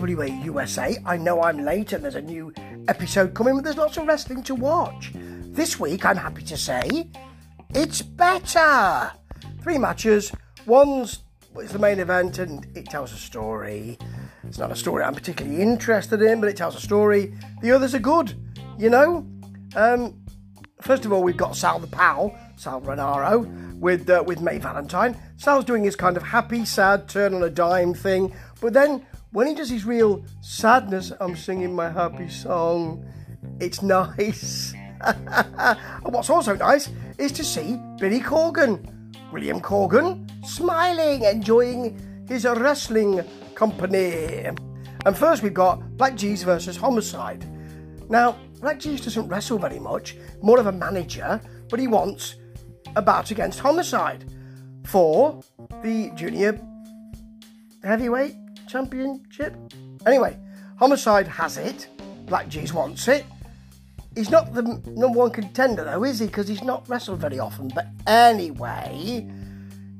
IWA USA. I know I'm late and there's a new episode coming, but there's lots of wrestling to watch. This week, I'm happy to say, it's better. Three matches. One's it's the main event and it tells a story. It's not a story I'm particularly interested in, but it tells a story. The others are good, you know. Um, first of all, we've got Sal the Pal, Sal Rinauro, with uh, with May Valentine. Sal's doing his kind of happy, sad, turn on a dime thing, but then when he does his real sadness, I'm singing my happy song. It's nice. and what's also nice is to see Billy Corgan, William Corgan, smiling, enjoying his wrestling company. And first we've got BLK Jeez versus Homicide. Now, BLK Jeez doesn't wrestle very much, more of a manager, but he wants a bout against Homicide for the junior heavyweight championship. Anyway, Homicide has it. BLK Jeez wants it. He's not the number one contender though, is he? Because he's not wrestled very often. But anyway,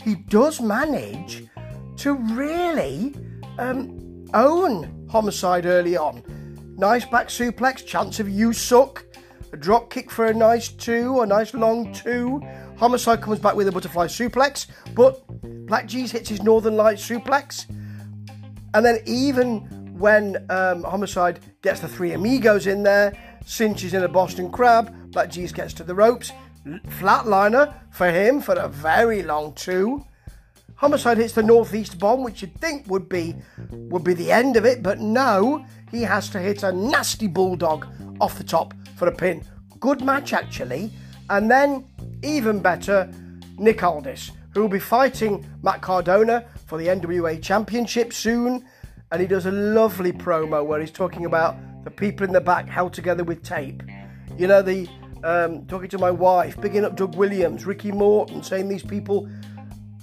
he does manage to really um, own Homicide early on. Nice back suplex, chance of you suck. A drop kick for a nice two, a nice long two. Homicide comes back with a butterfly suplex, but BLK Jeez hits his Northern Light suplex. And then even when um, Homicide gets the three amigos in there, cinches in a Boston Crab, BLK Jeez gets to the ropes. Flatliner for him for a very long two. Homicide hits the northeast bomb, which you'd think would be would be the end of it, but no, he has to hit a nasty bulldog off the top for a pin. Good match actually, and then even better, Nick Aldis, who will be fighting Matt Cardona for the NWA Championship soon, and he does a lovely promo where he's talking about the people in the back held together with tape. You know, the um, talking to my wife, picking up Doug Williams, Ricky Morton, saying these people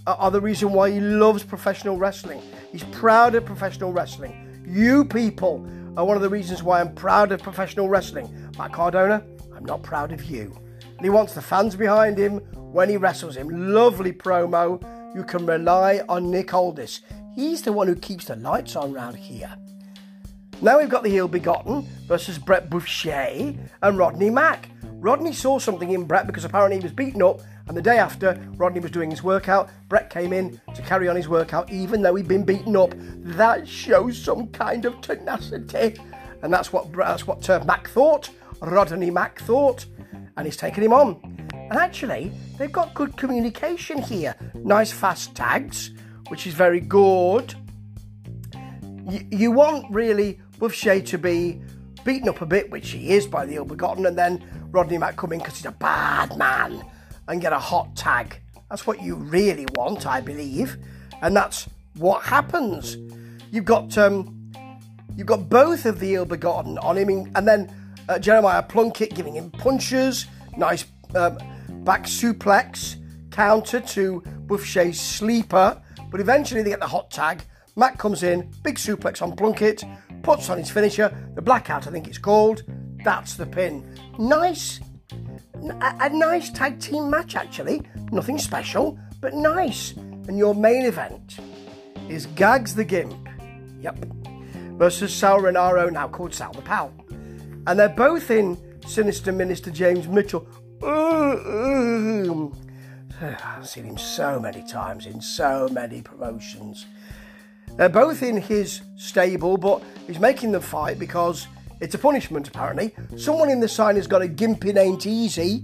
are, are the reason why he loves professional wrestling. He's proud of professional wrestling. You people are one of the reasons why I'm proud of professional wrestling. Matt Cardona, I'm not proud of you. And he wants the fans behind him when he wrestles him. Lovely promo. You can rely on Nick Aldis. He's the one who keeps the lights on round here. Now we've got the Ill Begotten versus Brett Boucher and Rodney Mack. Rodney saw something in Brett because apparently he was beaten up, and the day after Rodney was doing his workout, Brett came in to carry on his workout even though he'd been beaten up. That shows some kind of tenacity, and that's what that's what uh, Mack thought. Rodney Mack thought, and he's taken him on. And actually, they've got good communication here. Nice fast tags, which is very good. You, you want really Boucher to be beaten up a bit, which he is by the ill begotten, and then Rodney Mack come in because he's a bad man and get a hot tag. That's what you really want, I believe, and that's what happens. You've got um, you've got both of the ill begotten on him, and then uh, Jeremiah Plunkett giving him punches, nice um, back suplex counter to Boucher's sleeper, but eventually they get the hot tag. Matt comes in, big suplex on Plunkett, puts on his finisher, the blackout, I think it's called. That's the pin. Nice, a, a nice tag team match actually. Nothing special, but nice. And your main event is Gaagz the Gymp, yep, versus Sal Rinauro, now called Sal the Pal. And they're both in Sinister Minister James Mitchell. I've seen him so many times in so many promotions. They're both in his stable, but he's making them fight because it's a punishment, apparently. Someone in the sign has got a Gimpin Ain't Easy.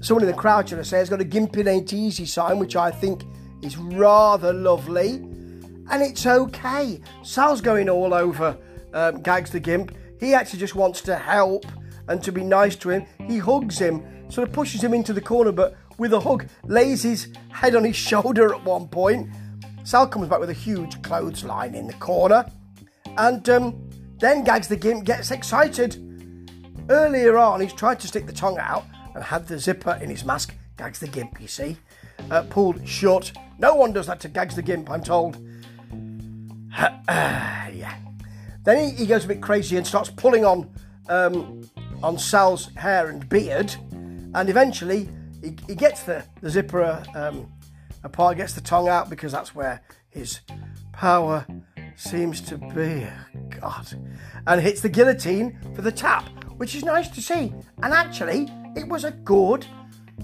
Someone in the crowd, should I say, has got a Gimpin Ain't Easy sign, which I think is rather lovely. And it's okay. Sal's going all over um, Gaagz the Gymp. He actually just wants to help and to be nice to him. He hugs him, sort of pushes him into the corner, but with a hug, lays his head on his shoulder at one point. Sal comes back with a huge clothesline in the corner, and um, then Gaagz the Gymp gets excited. Earlier on, he's tried to stick the tongue out and had the zipper in his mask. Gaagz the Gymp, you see, uh, pulled shut. No one does that to Gaagz the Gymp, I'm told. yeah. Then he, he, goes a bit crazy and starts pulling on um, on Sal's hair and beard, and eventually he, he gets the, the zipper um, apart, gets the tongue out because that's where his power seems to be. God. And hits the guillotine for the tap, which is nice to see. And actually, it was a good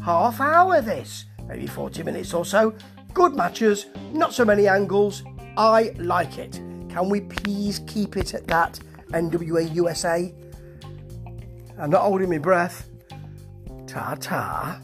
half hour, this. Maybe 40 minutes or so. Good matches, not so many angles. I like it. Can we please keep it at that? NWA USA. I'm not holding my breath. Ta ta.